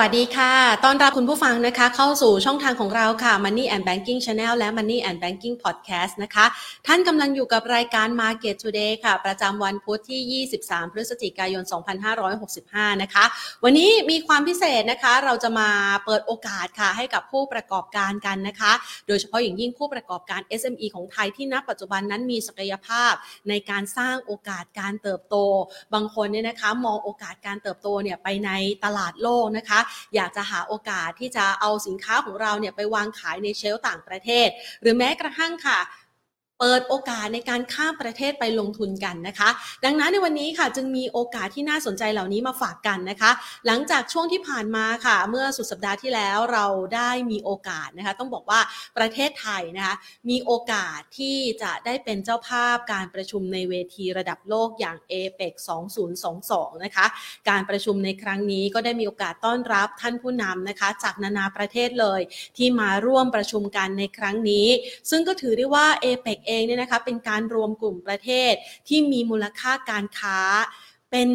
วัสดีค่ะ ต้อนรับคุณผู้ฟังนะคะ เข้าสู่ช่องทางของเราค่ะ Money and Banking Channel และ Money and Banking Podcast นะคะ ท่านกำลังอยู่กับรายการ Market Today ค่ะ ประจำวันพุธที่ 23 พฤศจิกายน 2565 นะคะ วันนี้มีความพิเศษนะคะ เราจะมาเปิดโอกาสค่ะ ให้กับผู้ประกอบการกันนะคะ โดยเฉพาะอย่างยิ่งผู้ประกอบการ SME ของไทยที่ณปัจจุบันนั้นมีศักยภาพในการสร้างโอกาสการเติบโต บางคนเนี่ยนะคะ มองโอกาสการเติบโตเนี่ยไปในตลาดโลกนะคะอยากจะหาโอกาสที่จะเอาสินค้าของเราเนี่ยไปวางขายในเชลต่างประเทศ หรือแม้กระทั่งค่ะ เปิดโอกาสในการข้ามประเทศไปลงทุนกันนะคะ ดังนั้นในวันนี้ค่ะจึงมีโอกาสที่น่าสนใจเหล่านี้มาฝากกันนะคะ หลังจากช่วงที่ผ่านมาค่ะ เมื่อสุดสัปดาห์ที่แล้วเราได้มีโอกาสนะคะ ต้องบอกว่าประเทศไทยนะคะมีโอกาสที่จะได้เป็นเจ้าภาพการประชุมในเวทีระดับโลกอย่าง APEC 2022 นะคะ การประชุมในครั้งนี้ก็ได้มีโอกาสต้อนรับท่านผู้นำนะคะ จากนานาประเทศเลย ที่มาร่วมประชุมกันในครั้งนี้ ซึ่งก็ถือได้ว่า APEC เองเนี่ยนะคะเป็นการรวมกลุ่มประเทศที่มีมูลค่าการค้าเป็น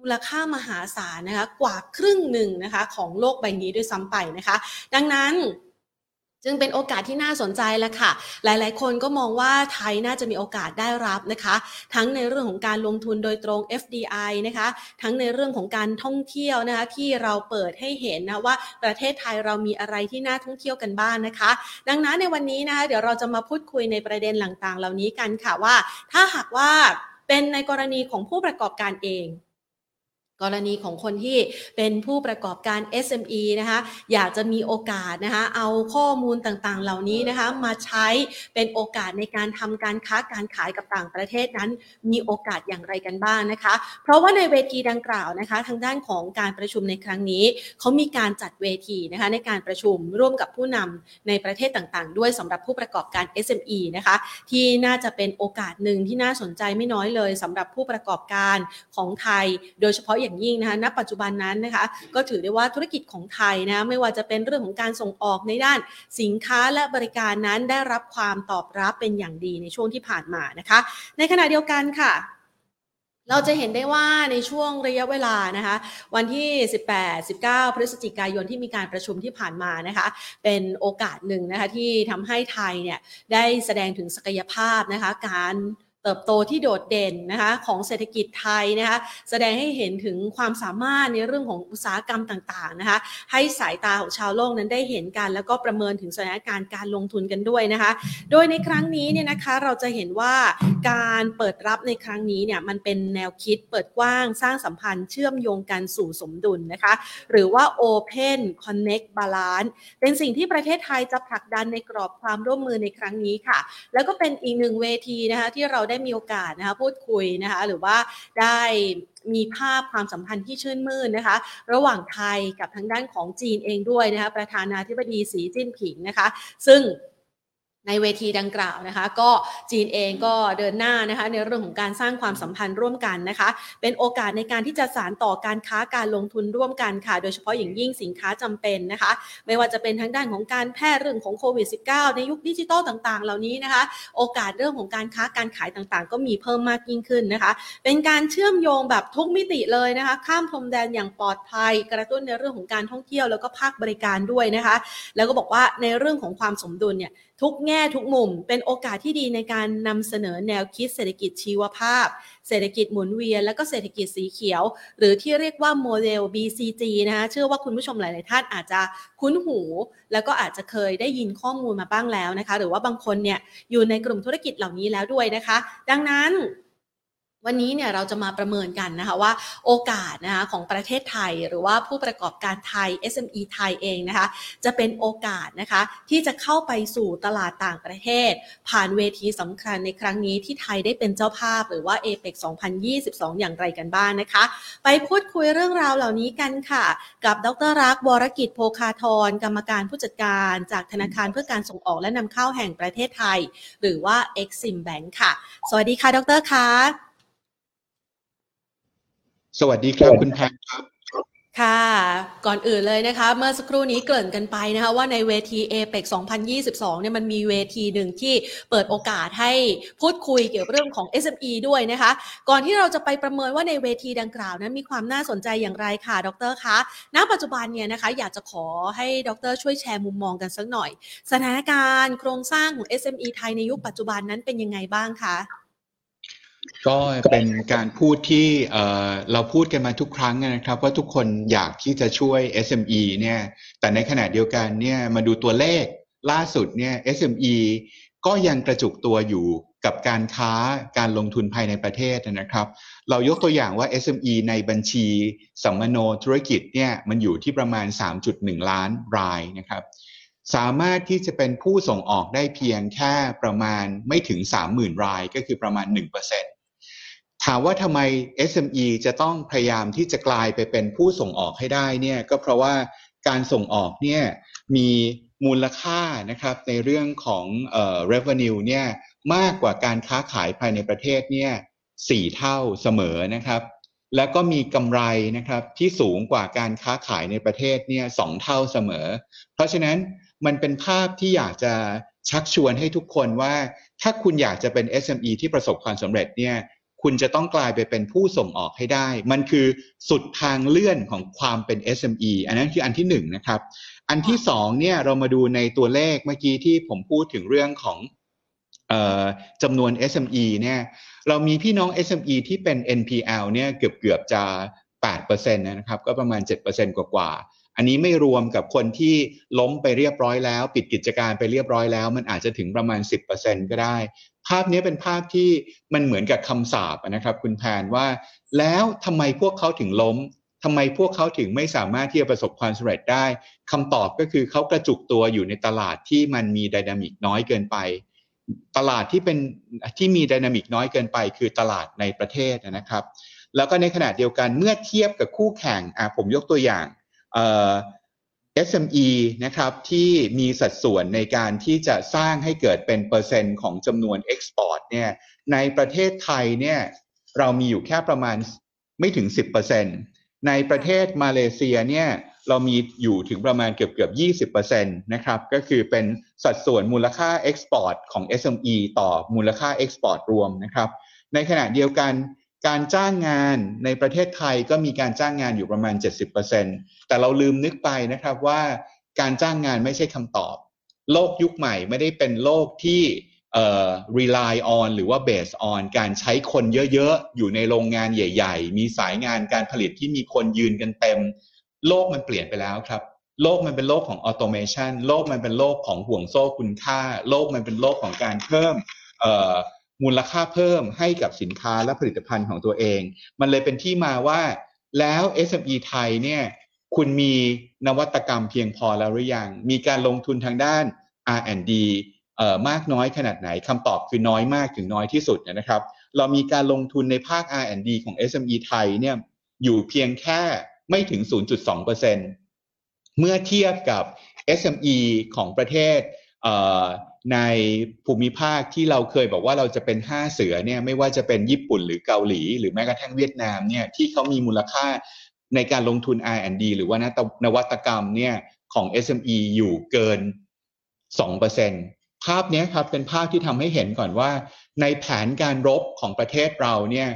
มูลค่ามหาศาลนะคะกว่าครึ่งหนึ่งนะคะของโลกใบนี้ด้วยซ้ำไปนะคะ ดังนั้น จึงเป็นโอกาสที่น่าสนใจแล้วค่ะ หลายๆ คนก็มองว่าไทยน่าจะมีโอกาสได้รับนะคะ ทั้งในเรื่องของการลงทุนโดยตรง FDI นะคะ ทั้งในเรื่องของการท่องเที่ยวนะคะที่เราเปิดให้เห็นนะว่าประเทศไทยเรามีอะไรที่น่าท่องเที่ยวกันบ้างนะคะ ดังนั้นในวันนี้นะคะเดี๋ยวเราจะมาพูดคุยในประเด็นต่างๆ เหล่านี้กันค่ะว่า ถ้าหากว่าเป็นในกรณีของผู้ประกอบการเอง กรณีของคนที่เป็นผู้ประกอบการ SME นะคะอยากจะมีโอกาสนะคะเอาข้อมูลต่างๆ เหล่านี้นะคะมาใช้เป็นโอกาสในการทำการค้าการขายกับต่างประเทศนั้น มีโอกาสอย่างไรกันบ้างนะคะ เพราะว่าในเวทีดังกล่าวนะคะ ทางด้านของการประชุมในครั้งนี้ เขามีการจัดเวทีนะคะในการประชุมร่วมกับผู้นำในประเทศต่างๆ ด้วยสำหรับผู้ประกอบการ SME นะคะที่น่าจะเป็นโอกาสหนึ่งที่น่าสนใจไม่น้อยเลยสำหรับผู้ประกอบการของไทย โดยเฉพาะอย่างยิ่งนะคะณปัจจุบันนั้นนะคะก็ถือได้ว่าธุรกิจของไทยนะไม่ว่าจะเป็นเรื่องของการส่งออกในด้านสินค้าและบริการนั้นได้รับความตอบรับเป็นอย่างดีในช่วงที่ผ่านมานะคะ ในขณะเดียวกันค่ะเราจะเห็นได้ว่าในช่วงระยะเวลานะคะวันที่ 18 19 พฤศจิกายนที่มีการประชุมที่ผ่านมานะคะเป็นโอกาสหนึ่งนะคะที่ทำให้ไทยเนี่ยได้แสดงถึงศักยภาพนะคะการ เติบโตที่โดดเด่นนะคะของเศรษฐกิจไทยนะคะแสดงให้เห็นถึงความสามารถในเรื่องของอุตสาหกรรมต่างๆนะคะให้สายตาของชาวโลกนั้นได้เห็นกัน แล้วก็ประเมินถึงสถานการณ์การลงทุนกันด้วยนะคะ โดยในครั้งนี้เนี่ยนะคะเราจะเห็นว่าการเปิดรับในครั้งนี้เนี่ยมันเป็นแนวคิดเปิดกว้างสร้างสัมพันธ์เชื่อมโยงกันสู่สมดุลนะคะ หรือว่า Open Connect Balance เป็นสิ่งที่ประเทศไทยจะผลักดันในกรอบความร่วมมือในครั้งนี้ค่ะ แล้วก็เป็นอีกหนึ่งเวทีนะคะที่เราได้ได้มีโอกาสนะคะพูดคุยนะคะหรือว่าได้มีภาพความสัมพันธ์ที่ชื่นมื่นนะคะ ระหว่างไทยกับทางด้านของจีนเองด้วยนะคะประธานาธิบดีสีจิ้นผิงนะคะ ซึ่ง ในเวทีดังกล่าวนะคะ ก็จีนเองก็เดินหน้านะคะในเรื่องของการสร้างความสัมพันธ์ร่วมกันนะคะ เป็นโอกาสในการที่จะสานต่อการค้าการลงทุนร่วมกันค่ะ โดยเฉพาะอย่างยิ่งสินค้าจำเป็นนะคะ ไม่ว่าจะเป็นทั้งด้านของการแพร่เรื่องของโควิด -19 ในยุคดิจิตอลต่างๆ เหล่านี้นะคะ โอกาสเรื่องของการค้าการขายต่างๆ ก็มีเพิ่มมากยิ่งขึ้นนะคะ เป็นการเชื่อมโยงแบบทุกมิติเลยนะคะ ข้ามพรมแดนอย่างปลอดภัย กระตุ้นในเรื่องของการท่องเที่ยวแล้วก็ภาคบริการด้วยนะคะ แล้วก็บอกว่าในเรื่องของความสมดุลเนี่ยทุกแง่ทุกมุมเป็นโอกาสที่ดีในการนำเสนอแนวคิดเศรษฐกิจชีวภาพ เศรษฐกิจหมุนเวียน และก็เศรษฐกิจสีเขียว หรือที่เรียกว่าโมเดล BCG นะคะเชื่อว่าคุณผู้ชมหลาย ๆ ท่านอาจจะคุ้นหู แล้วก็อาจจะเคยได้ยินข้อมูลมาบ้างแล้วนะคะ หรือว่าบางคนเนี่ยอยู่ในกลุ่มธุรกิจเหล่านี้แล้วด้วยนะคะ ดังนั้น วันนี้เนี่ยเราจะมาประเมินกันนะคะว่าโอกาสนะคะของประเทศไทย หรือว่าผู้ประกอบการไทย SME ไทยเองนะคะจะเป็นโอกาสนะคะที่จะเข้าไปสู่ตลาดต่างประเทศ ผ่านเวทีสำคัญในครั้งนี้ที่ไทยได้เป็นเจ้าภาพ หรือว่า APEC 2022 อย่างไรกันบ้างนะคะ ไปพูดคุยเรื่องราวเหล่านี้กันค่ะ กับดรรักวรกิจโภคาธรกรรมการผู้จัดการจากธนาคารเพื่อการส่งออกและนำเข้าแห่งประเทศไทย หรือว่า Exim Bank ค่ะ สวัสดีค่ะดรคะ สวัสดีครับคุณแพงครับค่ะ ก่อนอื่นเลยนะคะ เมื่อสักครู่นี้เกริ่นกันไปนะคะว่าในเวที APEC 2022 เนี่ยมันมีเวทีหนึ่งที่เปิดโอกาสให้พูดคุยเกี่ยวกับเรื่องของ SME ด้วยนะคะ ก่อนที่เราจะไปประเมินว่าในเวทีดังกล่าวนั้นมีความน่าสนใจอย่างไรค่ะ ดรคะ ณ ปัจจุบันเนี่ยนะคะ อยากจะขอให้ดรช่วยแชร์มุมมองกันสักหน่อย สถานการณ์โครงสร้างของ SME ไทยในยุคปัจจุบันนั้นเป็นยังไงบ้างคะ ก็เป็นการพูดที่เราพูดกันมาทุกครั้งนะครับ ว่าทุกคนอยากที่จะช่วย SME เนี่ย แต่ในขณะเดียวกันเนี่ยมาดูตัวเลขล่าสุดเนี่ย SME ก็ยังกระจุกตัวอยู่กับการค้าการลงทุนภายในประเทศนะครับ เรายกตัวอย่างว่า SME ในบัญชีสัมมโนธุรกิจเนี่ยมันอยู่ที่ประมาณ 3.1 ล้านรายนะครับ สามารถที่จะเป็นผู้ส่งออกได้เพียงแค่ประมาณไม่ถึง 30,000 รายก็คือประมาณ 1% ถามว่าทำไม SME จะต้องพยายามที่จะกลายไปเป็นผู้ส่งออกให้ได้เนี่ยก็เพราะว่าการส่งออกเนี่ยมีมูลค่านะครับในเรื่องของเอ่อ revenue เนี่ยมากกว่าการค้าขายภายในประเทศเนี่ยสี่เท่าเสมอนะครับ แล้วก็มีกำไรนะครับที่สูงกว่าการค้าขายในประเทศเนี่ยสองเท่าเสมอ เพราะฉะนั้นมันเป็นภาพที่อยากจะชักชวนให้ทุกคนว่า ถ้าคุณอยากจะเป็น SME ที่ประสบความสำเร็จเนี่ย คุณจะต้องกลายไปเป็นผู้ส่งออกให้ได้ มันคือสุดทางเลื่อนของความเป็น SME อันนั้นคืออันที่หนึ่งนะครับ อันที่สองเนี่ยเรามาดูในตัวเลขเมื่อกี้ที่ผมพูดถึงเรื่องของจำนวน SME เนี่ย เรามีพี่น้อง SME ที่เป็น NPL เนี่ยเกือบเกือบจะ8%นะครับ ก็ประมาณ 7%กว่ากว่า อันนี้ไม่รวมกับคนที่ล้มไปเรียบร้อยแล้ว ปิดกิจการไปเรียบร้อยแล้ว มันอาจจะถึงประมาณ 10%ก็ได้ ภาพนี้เป็นภาพที่มันเหมือนกับคำสาปนะครับคุณแพนว่า แล้วทำไมพวกเขาถึงล้มทำไมพวกเขาถึงไม่สามารถที่จะประสบความสำเร็จได้คำตอบก็คือเขากระจุกตัวอยู่ในตลาดที่มันมี dynamic น้อยเกินไป ตลาดที่เป็นที่มี dynamic น้อยเกินไป คือตลาดในประเทศนะครับ แล้วก็ในขณะเดียวกันเมื่อเทียบกับคู่แข่งผมยกตัวอย่าง SME นะครับที่มีสัดส่วนในการที่จะสร้างให้เกิดเป็นเปอร์เซ็นต์ของจำนวน export เนี่ยในประเทศไทยเนี่ยเรามีอยู่แค่ประมาณไม่ถึง 10%ในประเทศมาเลเซียเนี่ยเรามีอยู่ถึงประมาณเกือบเกือบ20%นะครับก็คือเป็นสัดส่วนมูลค่า export ของ SME ต่อมูลค่า export รวมนะครับในขณะเดียวกัน การจ้างงานในประเทศไทยก็มีการจ้างงานอยู่ประมาณ 70%แต่เราลืมนึกไปนะครับว่าการจ้างงานไม่ใช่คำตอบ โลกยุคใหม่ไม่ได้เป็นโลกที่เอ่อ rely on หรือว่า based on การใช้คนเยอะๆ อยู่ในโรงงานใหญ่ ๆ มีสายงานการผลิตที่มีคนยืนกันเต็ม โลกมันเปลี่ยนไปแล้วครับ โลกมันเป็นโลกของ automation โลกมันเป็นโลกของห่วงโซ่คุณค่า โลกมันเป็นโลกของการเพิ่ม มูลค่าเพิ่มให้กับสินค้าและผลิตภัณฑ์ของตัวเอง มันเลยเป็นที่มาว่าแล้ว SME ไทยเนี่ยคุณมีนวัตกรรมเพียงพอแล้วหรือยัง มีการลงทุนทางด้าน R&D เอ่อมากน้อยขนาดไหนคำตอบคือน้อยมากถึงน้อยที่สุดนะครับ เรามีการลงทุนในภาค R&D ของ SME ไทยเนี่ยอยู่เพียงแค่ไม่ถึง 0.2%เมื่อเทียบกับ SME ของประเทศ ในภูมิภาคที่เราเคยบอกว่าเราจะเป็นห้าเสือเนี่ยไม่ว่าจะเป็นญี่ปุ่นหรือเกาหลี หรือแม้กระทั่งเวียดนามเนี่ยที่เขามีมูลค่าในการลงทุน R&D หรือว่านวัตกรรมเนี่ยของ SME อยู่เกิน 2%ภาพนี้ครับเป็นภาพที่ทำให้เห็นก่อนว่า ในแผนการรบของประเทศเราเนี่ย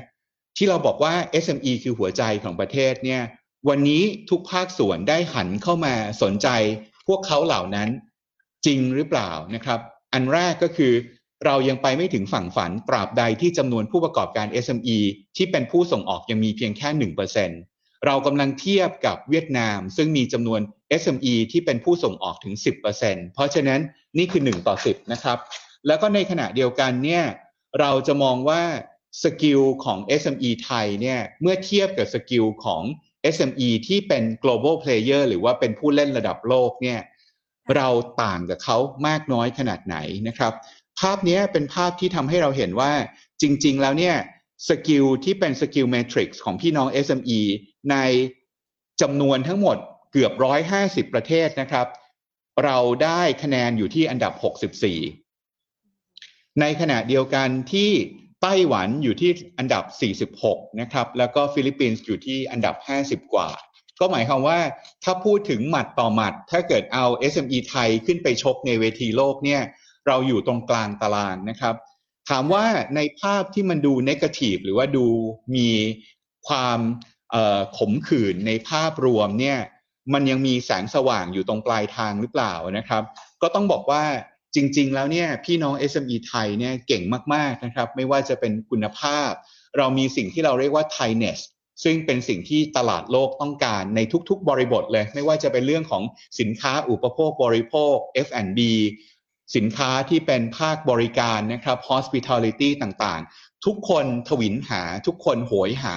ที่เราบอกว่า SME คือหัวใจของประเทศเนี่ยวันนี้ทุกภาคส่วนได้หันเข้ามาสนใจพวกเขาเหล่านั้นจริงหรือเปล่านะครับ อันแรกก็คือเรายังไปไม่ถึงฝั่งฝันตราบใดที่จำนวนผู้ประกอบการ SME ที่เป็นผู้ส่งออกยังมีเพียงแค่หนึ่งเปอร์เซ็นเรากำลังเทียบกับเวียดนาม ซึ่งมีจำนวน SME ที่เป็นผู้ส่งออกถึง 10%เพราะฉะนั้นนี่คือ 1 ต่อ 10 นะครับ แล้วก็ในขณะเดียวกันเนี่ยเราจะมองว่า skill ของ SME ไทยเนี่ยเมื่อเทียบกับ skill ของ SME ที่เป็น global player หรือว่าเป็นผู้เล่นระดับโลกเนี่ย เราต่างกับเขามากน้อยขนาดไหนนะครับ ภาพนี้เป็นภาพที่ทำให้เราเห็นว่าจริง ๆ แล้วเนี่ย skill ที่เป็น skill matrix ของพี่น้อง SME ในจำนวนทั้งหมดเกือบร้อยห้าสิบประเทศนะครับ เราได้คะแนนอยู่ที่อันดับ 64 ในขณะเดียวกันที่ไต้หวันอยู่ที่อันดับ 46 นะครับ แล้วก็ฟิลิปปินส์อยู่ที่อันดับ 50 กว่า ก็หมายความว่าถ้าพูดถึงหมัดต่อหมัด ถ้าเกิดเอา SME ไทยขึ้นไปชกในเวทีโลกเนี่ยเราอยู่ตรงกลางตารางนะครับ ถามว่าในภาพที่มันดูนกาทีฟหรือว่าดูมีความขมขื่นในภาพรวมเนี่ยมันยังมีแสงสว่างอยู่ตรงปลายทางหรือเปล่านะครับ ก็ต้องบอกว่าจริง ๆ แล้วเนี่ยพี่น้อง SME ไทยเนี่ยเก่งมาก ๆ นะครับ ไม่ว่าจะเป็นคุณภาพ เรามีสิ่งที่เราเรียกว่า Thainess ซึ่งเป็นสิ่งที่ตลาดโลกต้องการในทุกๆ บริบทเลย ไม่ว่าจะเป็นเรื่องของสินค้าอุปโภคบริโภค F&B สินค้าที่เป็นภาคบริการนะครับ hospitality ต่างๆ ทุกคนทวินหาทุกคนโหยหา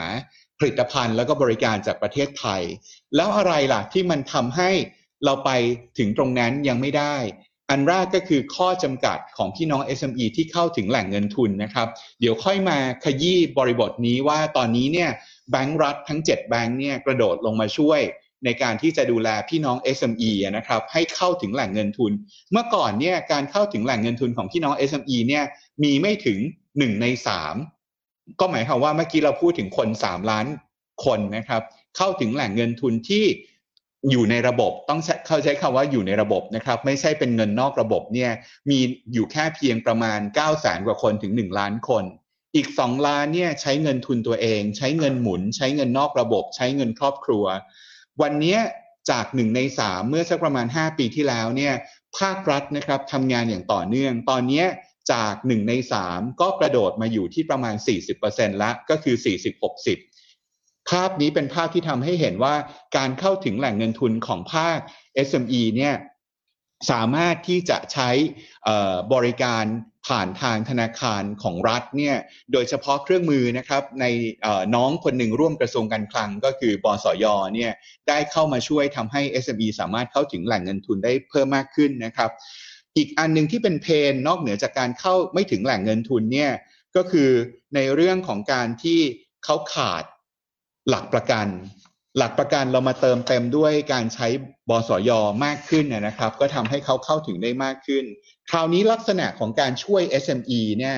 ผลิตภัณฑ์แล้วก็บริการจากประเทศไทย แล้วอะไรล่ะที่มันทำให้เราไปถึงตรงนั้นยังไม่ได้ อันแรกก็คือข้อจำกัดของพี่น้อง SME ที่เข้าถึงแหล่งเงินทุนนะครับ เดี๋ยวค่อยมาขยี้บริบทนี้ว่าตอนนี้เนี่ย แบงก์รัฐทั้ง 7 แบงก์เนี่ยกระโดดลงมาช่วยในการที่จะดูแลพี่น้อง SME นะครับให้เข้าถึงแหล่งเงินทุน เมื่อก่อนเนี่ยการเข้าถึงแหล่งเงินทุนของพี่น้อง SME เนี่ยมีไม่ถึง 1 ใน 3 ก็หมายความว่าเมื่อกี้เราพูดถึงคน 3 ล้านคนนะครับเข้าถึงแหล่งเงินทุนที่อยู่ในระบบต้องเข้าใช้คำว่าอยู่ในระบบนะครับไม่ใช่เป็นเงินนอกระบบเนี่ยมีอยู่แค่เพียงประมาณ 9 0 0แสนกว่าคนถึง 1 ล้านคน อีก2ล้านเนี่ยใช้เงินทุนตัวเอง ใช้เงินหมุน ใช้เงินนอกระบบ ใช้เงินครอบครัว วันนี้จากหนึ่งในสามเมื่อสักประมาณ 5 ปีที่แล้วเนี่ยภาครัฐนะครับทำงานอย่างต่อเนื่อง ตอนนี้จากหนึ่งในสามก็กระโดดมาอยู่ที่ประมาณ 40%ละก็คือ 40-60 ภาพนี้เป็นภาพที่ทำให้เห็นว่าการเข้าถึงแหล่งเงินทุนของภาค SME เนี่ยสามารถที่จะใช้บริการ ผ่านทางธนาคารของรัฐเนี่ยโดยเฉพาะเครื่องมือนะครับในน้องคนหนึ่งร่วมกระทรวงการคลังก็คือบสยเนี่ยได้เข้ามาช่วยทำให้ SME สามารถเข้าถึงแหล่งเงินทุนได้เพิ่มมากขึ้นนะครับอีกอันหนึ่งที่เป็นเพนนอกเหนือจากการเข้าไม่ถึงแหล่งเงินทุนเนี่ยก็คือในเรื่องของการที่เขาขาดหลักประกัน หลักประกันเรามาเติมเต็มด้วยการใช้บสยมากขึ้นนะครับ ก็ทำให้เขาเข้าถึงได้มากขึ้น คราวนี้ลักษณะของการช่วย SME เนี่ย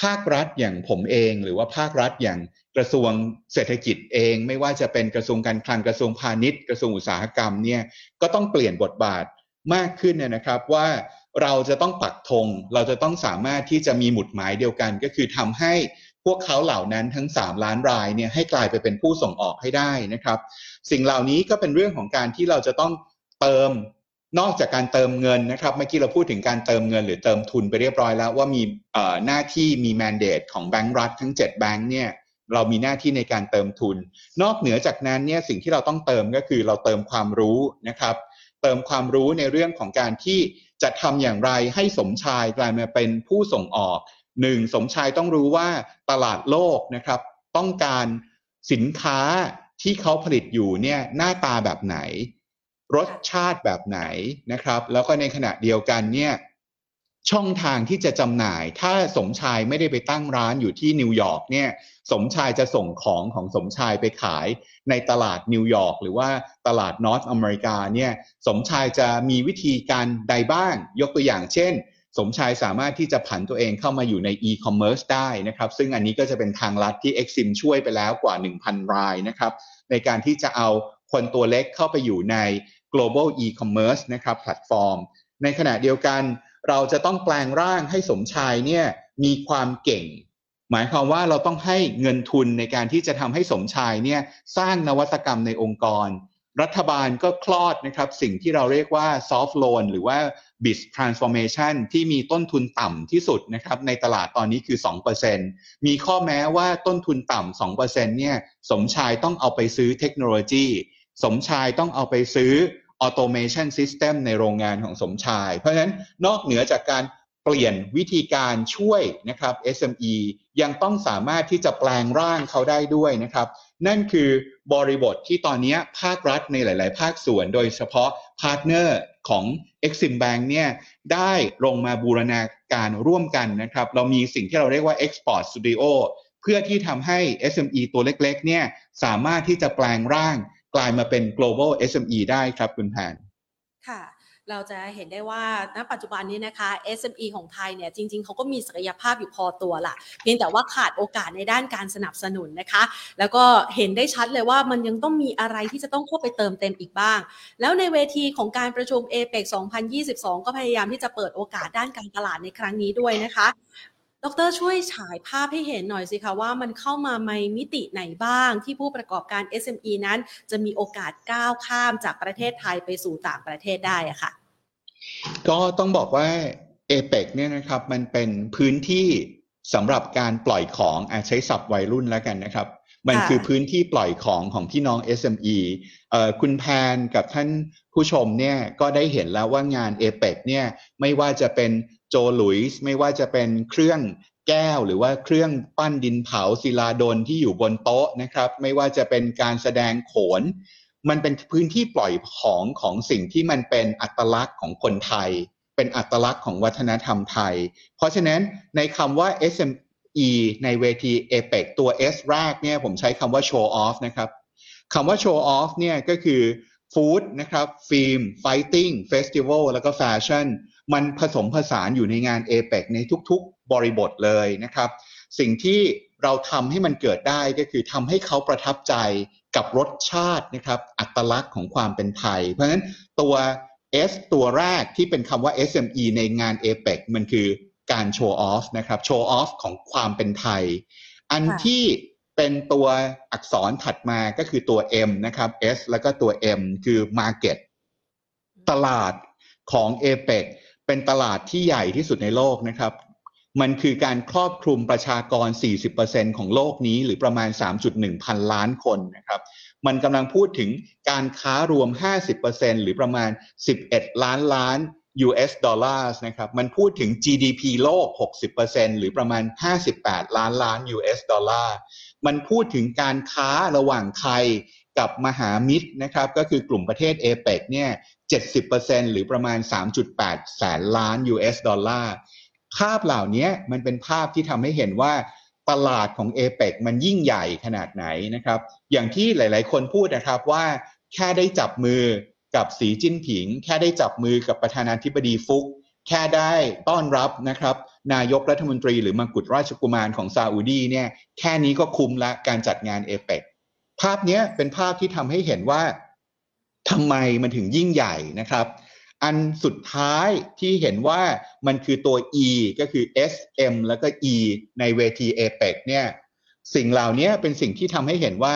ภาครัฐอย่างผมเอง หรือว่าภาครัฐอย่างกระทรวงเศรษฐกิจเอง ไม่ว่าจะเป็นกระทรวงการคลังกระทรวงพาณิชย์ กระทรวงอุตสาหกรรมเนี่ยก็ต้องเปลี่ยนบทบาทมากขึ้นนะครับว่าเราจะต้องปักธงเราจะต้องสามารถที่จะมีหมุดหมายเดียวกัน ก็คือทำให้ พวกเขาเหล่านั้นทั้ง 3 ล้านรายเนี่ยให้กลายไปเป็นผู้ส่งออกให้ได้นะครับ สิ่งเหล่านี้ก็เป็นเรื่องของการที่เราจะต้องเติมนอกจากการเติมเงินนะครับเมื่อกี้เราพูดถึงการเติมเงินหรือเติมทุนไปเรียบร้อยแล้ว ว่ามีหน้าที่มีแมนเดตของแบงก์รัฐทั้ง 7 แบงก์เนี่ยเรามีหน้าที่ในการเติมทุน นอกเหนือจากนั้นเนี่ยสิ่งที่เราต้องเติมก็คือเราเติมความรู้นะครับเติมความรู้ในเรื่องของการที่จะทำอย่างไรให้สมชายกลายมาเป็นผู้ส่งออก หนึ่งสมชายต้องรู้ว่าตลาดโลกนะครับ ต้องการสินค้าที่เขาผลิตอยู่เนี่ยหน้าตาแบบไหน รสชาติแบบไหนนะครับ แล้วก็ในขณะเดียวกันเนี่ยช่องทางที่จะจำหน่าย ถ้าสมชายไม่ได้ไปตั้งร้านอยู่ที่นิวยอร์กเนี่ยสมชายจะส่งของของสมชายไปขายในตลาดนิวยอร์กหรือว่าตลาด North America เนี่ยสมชายจะมีวิธีการใดบ้าง ยกตัวอย่างเช่น สมชายสามารถที่จะผันตัวเองเข้ามาอยู่ใน e-commerce ได้นะครับ ซึ่งอันนี้ก็จะเป็นทางลัดที่ Exim ช่วยไปแล้วกว่า 1,000 รายนะครับ ในการที่จะเอาคนตัวเล็กเข้าไปอยู่ใน global e-commerce นะครับแพลตฟอร์ม ในขณะเดียวกัน เราจะต้องแปลงร่างให้สมชายเนี่ยมีความเก่ง หมายความว่าเราต้องให้เงินทุนในการที่จะทำให้สมชายเนี่ยสร้างนวัตกรรมในองค์กร รัฐบาลก็คลอดนะครับสิ่งที่เราเรียกว่า soft loan หรือว่า bit transformation ที่มีต้นทุนต่ำที่สุดนะครับในตลาดตอนนี้คือ 2%มีข้อแม้ว่าต้นทุนต่ำ 2%เนี่ยสมชายต้องเอาไปซื้อเทคโนโลยี สมชายต้องเอาไปซื้อ automation system ในโรงงานของสมชาย เพราะฉะนั้นนอกเหนือจากการเปลี่ยนวิธีการช่วยนะครับ SME ยังต้องสามารถที่จะแปลงร่างเขาได้ด้วยนะครับ นั่นคือบริบทที่ตอนนี้ภาครัฐในหลาย ๆ ภาคส่วนโดยเฉพาะpartner ของ Exim Bank เนี่ยได้ลงมาบูรณาการร่วมกันนะครับ เรามีสิ่งที่เราเรียกว่า Export Studio เพื่อที่ทำให้ SME ตัวเล็กๆเนี่ยสามารถที่จะแปลงร่างกลายมาเป็น global SME ได้ครับคุณแพนค่ะ เราจะเห็นได้ว่าณปัจจุบันนี้นะคะ SME ของไทยเนี่ยจริง ๆเขาก็มีศักยภาพอยู่พอตัวละเพียงแต่ว่าขาดโอกาสในด้านการสนับสนุนนะคะ แล้วก็เห็นได้ชัดเลยว่ามันยังต้องมีอะไรที่จะต้องเข้าไปเติมเต็มอีกบ้าง แล้วในเวทีของการประชุม APEC 2022 ก็พยายามที่จะเปิดโอกาสด้านการตลาดในครั้งนี้ด้วยนะคะ ดรช่วยฉายภาพให้เห็นหน่อยสิคะว่ามันเข้ามาในมิติไหนบ้างที่ผู้ประกอบการ SME นั้น จะมีโอกาสก้าวข้ามจากประเทศไทยไปสู่ต่างประเทศได้อะค่ะ ก็ต้องบอกว่าเอเปกเนี่ยนะครับมันเป็นพื้นที่สำหรับการปล่อยของอาใช้ศัพท์วัยรุ่นแล้วกันนะครับ มันคือพื้นที่ปล่อยของของพี่น้อง SME เอ่อคุณแพนกับท่านผู้ชมเนี่ยก็ได้เห็นแล้วว่างานเอเปกเนี่ยไม่ว่าจะเป็น โจหลุยส์ไม่ว่าจะเป็นเครื่องแก้วหรือว่าเครื่องปั้นดินเผาศิลาดลที่อยู่บนโต๊ะนะครับ ไม่ว่าจะเป็นการแสดงโขน มันเป็นพื้นที่ปล่อยของของสิ่งที่มันเป็นอัตลักษณ์ของคนไทย เป็นอัตลักษณ์ของวัฒนธรรมไทย เพราะฉะนั้นในคำว่า SME ในเวที APEC ตัว S แรกเนี่ยผมใช้คำว่า show off นะครับคำว่า show off เนี่ยก็คือ food นะครับ film fighting festival แล้วก็ fashion มันผสมผสานอยู่ในงาน a p e ปในทุกๆ บริบทเลยนะครับ สิ่งที่เราทำให้มันเกิดได้ก็คือทำให้เขาประทับใจกับรสชาตินะครับ อัตลักษณ์ของความเป็นไทย เพราะฉะนั้นตัว S ตัวแรกที่เป็นคำว่า SME ในงาน a p e ปมันคือการโชว์ออฟนะครับโชว์ออฟของความเป็นไทย อันที่เป็นตัวอักษรถัดมาก็คือตัว M นะครับ S แล้วก็ตัว M คือ Market ตลาดของ a p e ป เป็นตลาดที่ใหญ่ที่สุดในโลกนะครับ มันคือการครอบคลุมประชากร 40%ของโลกนี้ หรือประมาณ 3.1 พันล้านคนนะครับ มันกำลังพูดถึงการค้ารวม 50%หรือประมาณ 11 ล้านล้าน US ดอลลาร์นะครับ มันพูดถึง GDP โลก 60%หรือประมาณ 58 ล้านล้าน US ดอลลาร์ มันพูดถึงการค้าระหว่างไทย กับมหามิตรนะครับก็คือกลุ่มประเทศเอเปกเนี่ย 70%หรือประมาณ 3.8 แสนล้าน US ดอลลาร์ ภาพเหล่านี้มันเป็นภาพที่ทำให้เห็นว่าตลาดของเอเปกมันยิ่งใหญ่ขนาดไหนนะครับ อย่างที่หลาย ๆ คนพูดนะครับว่าแค่ได้จับมือกับสีจิ้นผิง แค่ได้จับมือกับประธานาธิบดีฟุก แค่ได้ต้อนรับนะครับนายกรัฐมนตรีหรือมังกุฎราชกุมารของซาอุดีเนี่ยแค่นี้ก็คุ้มละการจัดงานเอเปก ภาพนี้เป็นภาพที่ทำให้เห็นว่าทำไมมันถึงยิ่งใหญ่นะครับ อันสุดท้ายที่เห็นว่ามันคือตัว E ก็คือ SM แล้วก็ E ในเวที APEC เนี่ยสิ่งเหล่านี้เป็นสิ่งที่ทำให้เห็นว่า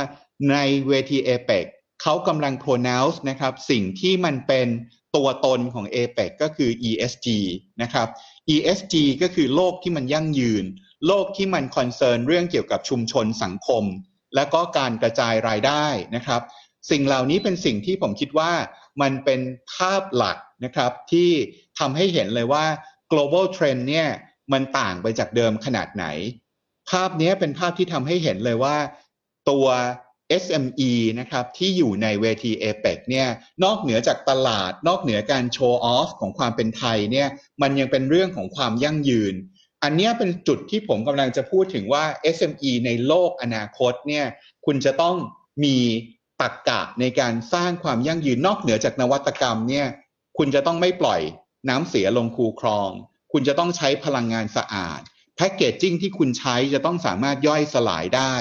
ในเวที APEC เขากำลัง pronounce นะครับ สิ่งที่มันเป็นตัวตนของ APEC ก็คือ ESG นะครับ ESG ก็คือโลกที่มันยั่งยืน โลกที่มันคอนเซิร์นเรื่องเกี่ยวกับชุมชนสังคม และก็การกระจายรายได้นะครับ สิ่งเหล่านี้เป็นสิ่งที่ผมคิดว่ามันเป็นภาพหลักนะครับที่ทำให้เห็นเลยว่า global trend เนี่ยมันต่างไปจากเดิมขนาดไหน ภาพนี้เป็นภาพที่ทำให้เห็นเลยว่าตัว SME นะครับที่อยู่ในเวที APEC เนี่ยนอกเหนือจากตลาด นอกเหนือการโชว์ออฟของความเป็นไทยเนี่ยมันยังเป็นเรื่องของความยั่งยืน อันนี้เป็นจุดที่ผมกำลังจะพูดถึงว่า SME ในโลกอนาคตเนี่ยคุณจะต้องมีตรกกะในการสร้างความยั่งยืนนอกเหนือจากนวัตกรรมเนี่ยคุณจะต้องไม่ปล่อยน้ำเสียลงคูคลอง คุณจะต้องใช้พลังงานสะอาดแพคเกจจิ้งที่คุณใช้จะต้องสามารถย่อยสลายได้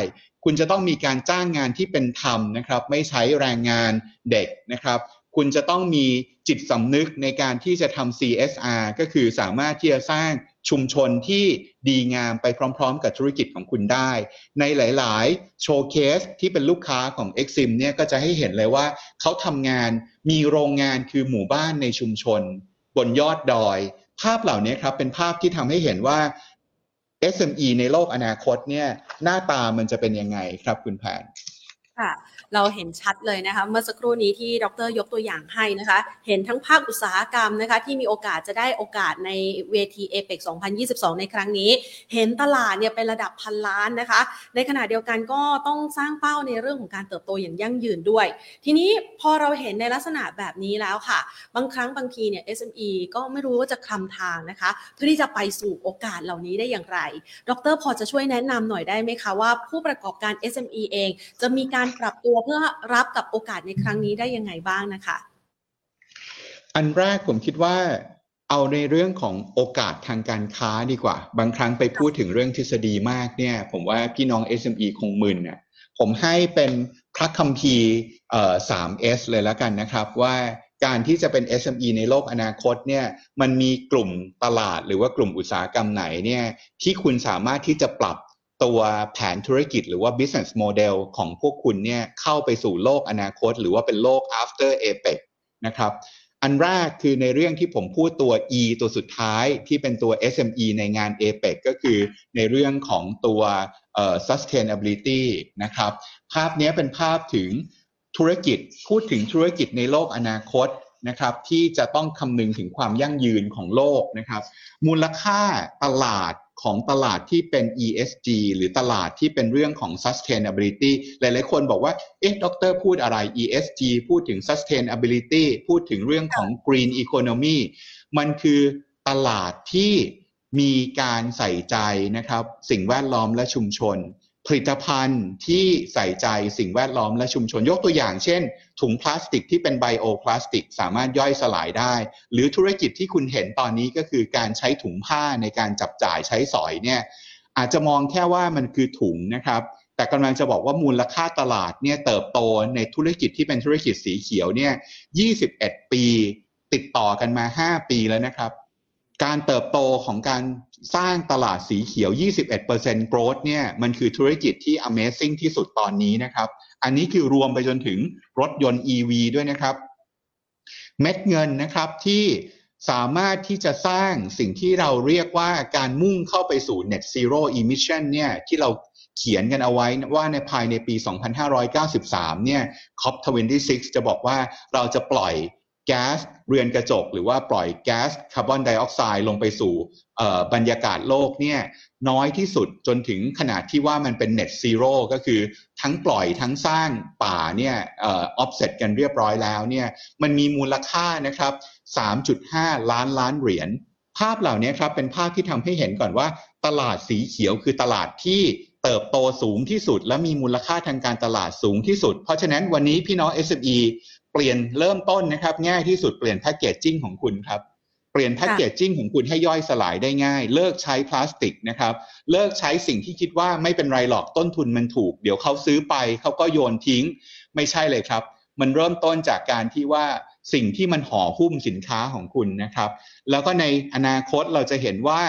คุณจะต้องมีการจ้างงานที่เป็นธรรมนะครับ ไม่ใช้แรงงานเด็กนะครับ คุณจะต้องมีจิตสำนึกในการที่จะทำ CSR ก็คือสามารถที่จะสร้าง ชุมชนที่ดีงามไปพร้อม ๆ กับธุรกิจของคุณได้ ในหลาย ๆ โชว์เคสที่เป็นลูกค้าของ Exim เนี่ยก็จะให้เห็นเลยว่าเขาทำงานมีโรงงานคือหมู่บ้านในชุมชน บนยอดดอย ภาพเหล่านี้ครับเป็นภาพที่ทำให้เห็นว่า SME ในโลกอนาคตเนี่ยหน้าตามันจะเป็นยังไงครับคุณแพนค่ะ เราเห็นชัดเลยนะคะ เมื่อสักครู่นี้ที่ดรยกตัวอย่างให้นะคะ เห็นทั้งภาคอุตสาหกรรมนะคะที่มีโอกาสจะได้โอกาสในเวทีเอเปก2022 ในครั้งนี้ เห็นตลาดเนี่ยเป็นระดับพันล้านนะคะ ในขณะเดียวกันก็ต้องสร้างเป้าในเรื่องของการเติบโตอย่างยั่งยืนด้วย ทีนี้พอเราเห็นในลักษณะแบบนี้แล้วค่ะ บางครั้งบางทีเนี่ย SME ก็ไม่รู้ว่าจะคลำทางนะคะ เพื่อที่จะไปสู่โอกาสเหล่านี้ได้อย่างไร ดร พอจะช่วยแนะนำหน่อยได้ไหมคะว่าผู้ประกอบการ SME เอง จะมีการปรับตัวเพื่อรับกับโอกาสในครั้งนี้ได้ยังไงบ้างนะคะ อันแรกผมคิดว่าเอาในเรื่องของโอกาสทางการค้าดีกว่า บางครั้งไปพูดถึงเรื่องทฤษฎีมากเนี่ย ผมว่าพี่น้อง SME คงมึนเนี่ยผมให้เป็นพระคัมภีร์เอ่อ 3S เลยแล้วกันนะครับว่าการที่จะเป็น SME ในโลกอนาคตเนี่ยมันมีกลุ่มตลาดหรือว่ากลุ่มอุตสาหกรรมไหนเนี่ยที่คุณสามารถที่จะปรับ ตัวแผนธุรกิจหรือว่า business model ของพวกคุณเนี่ยเข้าไปสู่โลกอนาคต หรือว่าเป็นโลก after APEC นะครับ อันแรกคือในเรื่องที่ผมพูดตัว E ตัวสุดท้ายที่เป็นตัว SME ในงาน APEC ก็คือในเรื่องของตัว sustainability นะครับ ภาพนี้เป็นภาพถึงธุรกิจพูดถึงธุรกิจในโลกอนาคตนะครับที่จะต้องคำนึงถึงความยั่งยืนของโลกนะครับ มูลค่าตลาด ของตลาดที่เป็น ESG หรือตลาดที่เป็นเรื่องของ sustainability หลายๆ คนบอกว่า เอ๊ะ ดรพูดอะไร ESG พูดถึง sustainability พูดถึงเรื่องของ green economy มันคือตลาดที่มีการใส่ใจนะครับ สิ่งแวดล้อมและชุมชน ผลิตภัณฑ์ที่ใส่ใจสิ่งแวดล้อมและชุมชนยกตัวอย่าง เช่น ถุงพลาสติกที่เป็นไบโอพลาสติก สามารถย่อยสลายได้ หรือธุรกิจที่คุณเห็นตอนนี้ก็คือการใช้ถุงผ้าในการจับจ่ายใช้สอยเนี่ยอาจจะมองแค่ว่ามันคือถุงนะครับ แต่กำลังจะบอกว่ามูลค่าตลาดเนี่ยเติบโตในธุรกิจที่เป็นธุรกิจสีเขียวเนี่ย 21 ปี ติดต่อกันมา 5 ปีแล้วนะครับ การเติบโตของการสร้างตลาดสีเขียว 21% growth เนี่ย มันคือธุรกิจที่ amazing ที่สุดตอนนี้นะครับ อันนี้คือรวมไปจนถึงรถยนต์ EV ด้วยนะครับ เม็ดเงินนะครับที่สามารถที่จะสร้างสิ่งที่เราเรียกว่าการมุ่งเข้าไปสู่ net zero emission เนี่ย ที่เราเขียนกันเอาไว้ว่าในภายในปี 2593 เนี่ย COP26 จะบอกว่าเราจะปล่อย แก๊สเรือนกระจก หรือว่าปล่อยแก๊สคาร์บอนไดออกไซด์ลงไปสู่บรรยากาศโลกเนี่ยน้อยที่สุดจนถึงขนาดที่ว่ามันเป็น net zero ก็คือทั้งปล่อยทั้งสร้างป่าเนี่ยออฟเซตกันเรียบร้อยแล้วเนี่ยมันมีมูลค่านะครับ 3.5 ล้านล้านเหรียญภาพเหล่านี้ครับเป็นภาพที่ทำให้เห็นก่อนว่า ตลาดสีเขียวคือตลาดที่เติบโตสูงที่สุด และมีมูลค่าทางการตลาดสูงที่สุด เพราะฉะนั้นวันนี้พี่น้อง SME เปลี่ยนเริ่มต้นนะครับ ง่ายที่สุดเปลี่ยน packaging ของคุณครับเปลี่ยน packaging ของคุณให้ย่อยสลายได้ง่าย เลิกใช้พลาสติกนะครับ เลิกใช้สิ่งที่คิดว่าไม่เป็นไรหรอกต้นทุนมันถูก เดี๋ยวเขาซื้อไปเขาก็โยนทิ้ง ไม่ใช่เลยครับ มันเริ่มต้นจากการที่ว่าสิ่งที่มันห่อหุ้มสินค้าของคุณนะครับ แล้วก็ในอนาคตเราจะเห็นว่า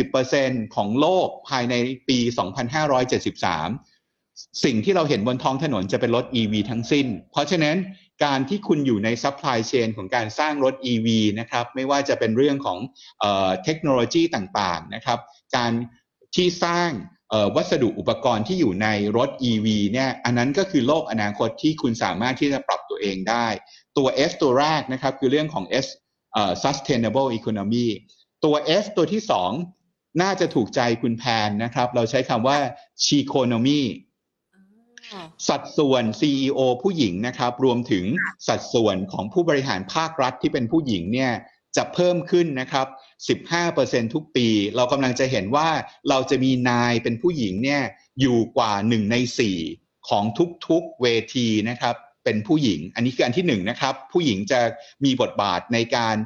60%ของโลกภายในปี 2573 สิ่งที่เราเห็นบนท้องถนนจะเป็นรถ EV ทั้งสิ้น เพราะฉะนั้น การที่คุณอยู่ใน supply chain ของการสร้างรถ EV นะครับไม่ว่าจะเป็นเรื่องของเทคโนโลยีต่างๆนะครับการที่สร้างวัสดุอุปกรณ์ที่อยู่ในรถ EV เนี่ยอันนั้นก็คือโลกอนาคตที่คุณสามารถที่จะปรับตัวเองได้ ตัว S ตัวแรกนะครับคือเรื่องของ S sustainable economy ตัว S ตัวที่สองน่าจะถูกใจคุณแพนนะครับ เราใช้คำว่า Sheconomy สัดส่วน CEO ผู้หญิงนะครับรวมถึงสัดส่วนของผู้บริหารภาครัฐที่เป็นผู้หญิงเนี่ยจะเพิ่มขึ้นนะครับ 15%ทุกปี เรากำลังจะเห็นว่าเราจะมีนายเป็นผู้หญิงเนี่ยอยู่กว่า 1 ใน 4 ของทุกๆเวทีนะครับเป็นผู้หญิง อันนี้คืออันที่หนึ่งนะครับ ผู้หญิงจะมีบทบาทในการ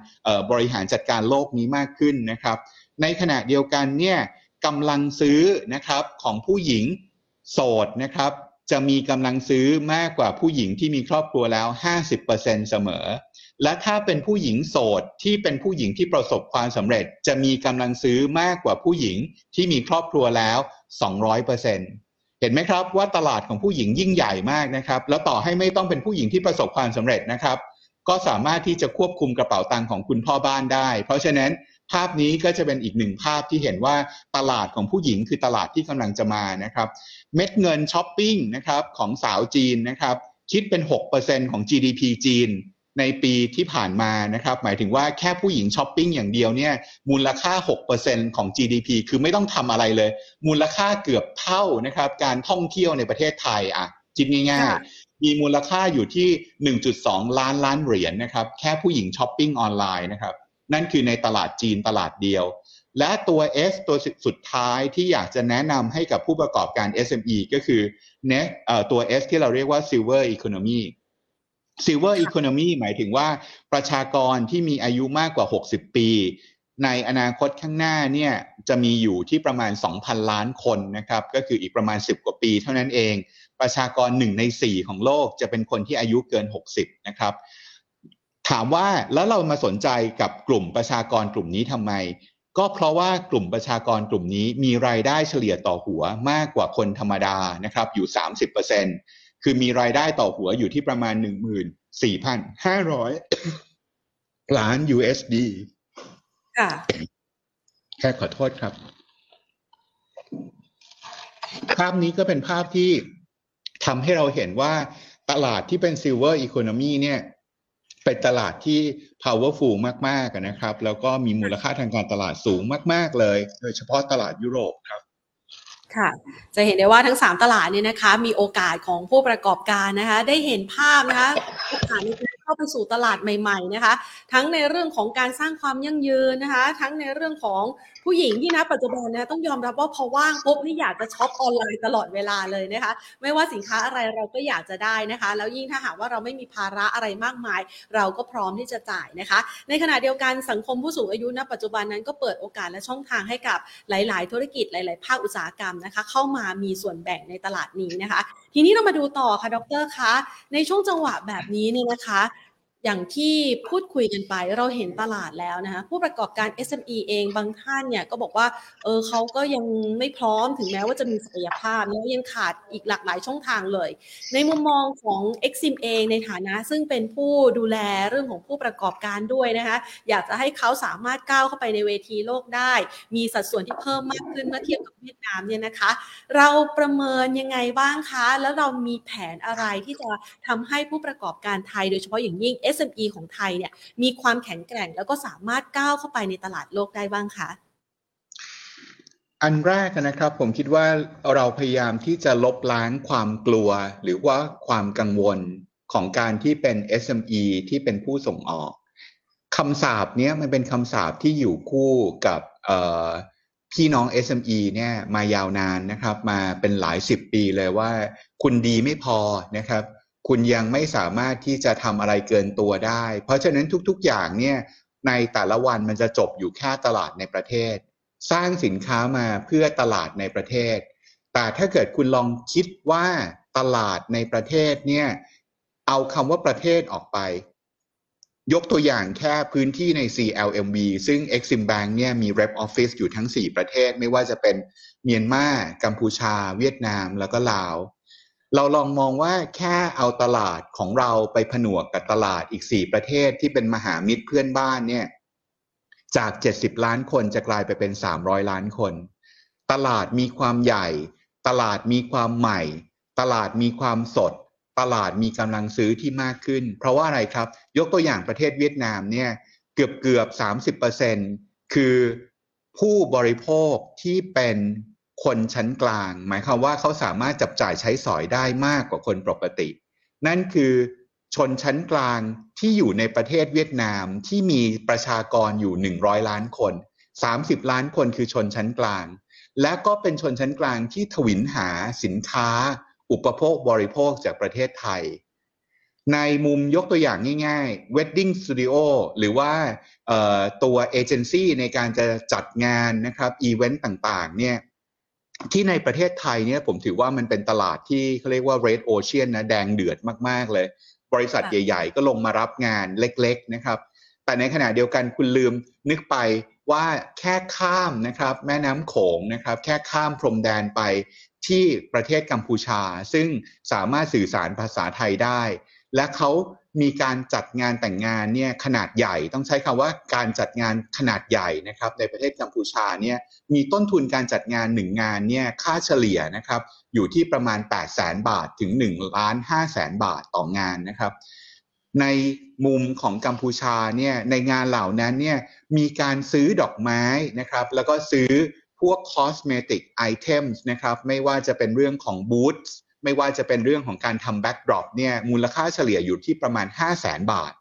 บริหารจัดการโลกนี้มากขึ้นนะครับ ในขณะเดียวกันเนี่ยกำลังซื้อนะครับของผู้หญิงโสดนะครับ จะมีกำลังซื้อมากกว่าผู้หญิงที่มีครอบครัวแล้ว 50%เสมอ และถ้าเป็นผู้หญิงโสดที่เป็นผู้หญิงที่ประสบความสำเร็จ จะมีกำลังซื้อมากกว่าผู้หญิงที่มีครอบครัวแล้ว 200%เห็นไหมครับว่าตลาดของผู้หญิงยิ่งใหญ่มากนะครับ แล้วต่อให้ไม่ต้องเป็นผู้หญิงที่ประสบความสำเร็จนะครับ ก็สามารถที่จะควบคุมกระเป๋าตังค์ของคุณพ่อบ้านได้ เพราะฉะนั้นภาพนี้ก็จะเป็นอีกหนึ่งภาพที่เห็นว่าตลาดของผู้หญิงคือตลาดที่กำลังจะมานะครับ เม็ดเงินช้อปปิ้งนะครับของสาวจีนนะครับคิดเป็น 6%ของ GDP จีนในปีที่ผ่านมานะครับหมายถึงว่าแค่ผู้หญิงช้อปปิ้งอย่างเดียวเนี่ยมูลค่า 6%ของ GDP คือไม่ต้องทำอะไรเลย มูลค่าเกือบเท่านะครับการท่องเที่ยวในประเทศไทยอะคิดง่ายๆ มีมูลค่าอยู่ที่ 1.2 ล้านล้านเหรียญนะครับแค่ผู้หญิงช้อปปิ้งออนไลน์นะครับนั่นคือในตลาดจีนตลาดเดียว และตัว S ตัวสุดท้ายที่อยากจะแนะนำให้กับผู้ประกอบการ SME ก็คือเนตัว S ที่เราเรียกว่า Silver Economy Silver Economy หมายถึงว่าประชากรที่มีอายุมากกว่า 60 ปี ในอนาคตข้างหน้าเนี่ยจะมีอยู่ที่ประมาณ 2,000 ล้านคนนะครับ ก็คืออีกประมาณ 10 กว่าปีเท่านั้นเอง ประชากรหนึ่งใน 4 ของโลกจะเป็นคนที่อายุเกิน 60 นะครับถามว่าแล้วเรามาสนใจกับกลุ่มประชากรกลุ่มนี้ทำไม ก็เพราะว่ากลุ่มประชากรกลุ่มนี้มีรายได้เฉลี่ยต่อหัวมากกว่าคนธรรมดานะครับอยู่ 30%คือมีรายได้ต่อหัวอยู่ที่ประมาณ 14,500 ล้าน USD ค่ะแค่ขอโทษครับ ภาพนี้ก็เป็นภาพที่ทำให้เราเห็นว่าตลาดที่เป็น Silver Economy เนี่ย เป็นตลาดที่ powerful มากๆนะครับ แล้วก็มีมูลค่าทางการตลาดสูงมาก ๆ เลย โดยเฉพาะตลาดยุโรปครับค่ะจะเห็นได้ว่าทั้ง 3 ตลาดเนี่ยนะคะ มีโอกาสของผู้ประกอบการนะคะ ได้เห็นภาพนะคะโอกาสในการ เข้าไปสู่ตลาดใหม่ๆนะคะ ทั้งในเรื่องของการสร้างความยั่งยืนนะคะ ทั้งในเรื่องของผู้หญิงที่นะปัจจุบันนะต้องยอมรับว่าพอว่างปุ๊บนี่อยากจะช็อปออนไลน์ตลอดเวลาเลยนะคะ ไม่ว่าสินค้าอะไรเราก็อยากจะได้นะคะ แล้วยิ่งถ้าหากว่าเราไม่มีภาระอะไรมากมาย เราก็พร้อมที่จะจ่ายนะคะ ในขณะเดียวกันสังคมผู้สูงอายุณปัจจุบันนั้นก็เปิดโอกาสและช่องทางให้กับหลาย ๆ ธุรกิจหลาย ๆ ภาคอุตสาหกรรมนะคะ เข้ามามีส่วนแบ่งในตลาดนี้นะคะ ทีนี้เรามาดูต่อค่ะดรคะในช่วงจังหวะแบบนี้เนี่ยนะคะ อย่างที่พูดคุยกันไปเราเห็นตลาดแล้วนะคะผู้ประกอบการ SME เองบางท่านเนี่ยก็บอกว่าเออเขาก็ยังไม่พร้อมถึงแม้ว่าจะมีศักยภาพแล้วยังขาดอีกหลากหลายช่องทางเลย ในมุมมองของ Exim เองในฐานะ ซึ่งเป็นผู้ดูแลเรื่องของผู้ประกอบการด้วยนะคะอยากจะให้เขาสามารถก้าวเข้าไปในเวทีโลกได้ มีสัดส่วนที่เพิ่มมากขึ้นเมื่อเทียบกับเวียดนามเนี่ยนะคะ เราประเมินยังไงบ้างคะ แล้วเรามีแผนอะไรที่จะทำให้ผู้ประกอบการไทยโดยเฉพาะอย่างยิ่ง SME ของไทยเนี่ยมีความแข็งแกร่งแล้วก็สามารถก้าวเข้าไปในตลาดโลกได้บ้างคะอันแรกนะครับผมคิดว่าเราพยายามที่จะลบล้างความกลัว หรือว่าความกังวลของการที่เป็น SME ที่เป็นผู้ส่งออกคำสาปเนี้ยมันเป็นคำสาปที่อยู่คู่กับพี่น้อง SME เนี่ยมายาวนานนะครับ มาเป็นหลายสิบปีเลยว่า คุณดีไม่พอนะครับ คุณยังไม่สามารถที่จะทำอะไรเกินตัวได้ เพราะฉะนั้นทุกๆอย่างเนี่ยในแต่ละวันมันจะจบอยู่แค่ตลาดในประเทศ สร้างสินค้ามาเพื่อตลาดในประเทศ แต่ถ้าเกิดคุณลองคิดว่าตลาดในประเทศเนี่ยเอาคำว่าประเทศออกไป ยกตัวอย่างแค่พื้นที่ใน CLMV ซึ่ง Exim Bank เนี่ยมี Rep Office อยู่ทั้ง 4 ประเทศ ไม่ว่าจะเป็นเมียนมา กัมพูชา เวียดนาม แล้วก็ลาว เราลองมองว่าแค่เอาตลาดของเราไปผนวกกับตลาดอีก 4 ประเทศที่เป็นมหามิตรเพื่อนบ้านเนี่ยจาก 70 ล้านคนจะกลายไปเป็น 300 ล้านคน ตลาดมีความใหญ่ ตลาดมีความใหม่ ตลาดมีความสด ตลาดมีกำลังซื้อที่มากขึ้น เพราะว่าอะไรครับ ยกตัวอย่างประเทศเวียดนามเนี่ยเกือบเกือบ 30%คือผู้บริโภคที่เป็น คนชั้นกลาง หมายความว่าเขาสามารถจับจ่ายใช้สอยได้มากกว่าคนปกติ นั่นคือชนชั้นกลางที่อยู่ในประเทศเวียดนามที่มีประชากรอยู่ 100 ล้านคน 30 ล้านคนคือชนชั้นกลาง และก็เป็นชนชั้นกลางที่ถวิลหาสินค้า อุปโภคบริโภคจากประเทศไทย ในมุมยกตัวอย่างง่ายๆ Wedding Studio หรือว่าตัวเอเจนซี่ในการจะจัดงานนะครับอีเวนต์ต่างๆเนี่ย ที่ในประเทศไทยเนี่ยผมถือว่ามันเป็นตลาดที่เขาเรียกว่า red ocean นะแดงเดือดมาก ๆ เลย บริษัทใหญ่ ๆ ก็ลงมารับงานเล็ก ๆ นะครับ แต่ในขณะเดียวกันคุณลืมนึกไปว่าแค่ข้ามนะครับแม่น้ำโขงนะครับแค่ข้ามพรมแดนไปที่ประเทศกัมพูชา ซึ่งสามารถสื่อสารภาษาไทยได้ และเขา มีการจัดงานแต่งงานเนี่ยขนาดใหญ่ต้องใช้คำว่าการจัดงานขนาดใหญ่นะครับในประเทศกัมพูชาเนี่ยมีต้นทุนการจัดงานหนึ่งงานเนี่ยค่าเฉลี่ยนะครับอยู่ที่ประมาณ 8 0 0แสนบาทถึง1ล้าน5แสนบาทต่องานนะครับ ในมุมของกัมพูชาเนี่ยในงานเหล่านั้นเนี่ยมีการซื้อดอกไม้นะครับแล้วก็ซื้อพวก cosmetic items นะครับไม่ว่าจะเป็นเรื่องของ boots ไม่ว่าจะเป็นเรื่องของการทำ backdrop เนี่ยมูลค่าเฉลี่ยอยู่ที่ประมาณ 5 0 0แสนบาท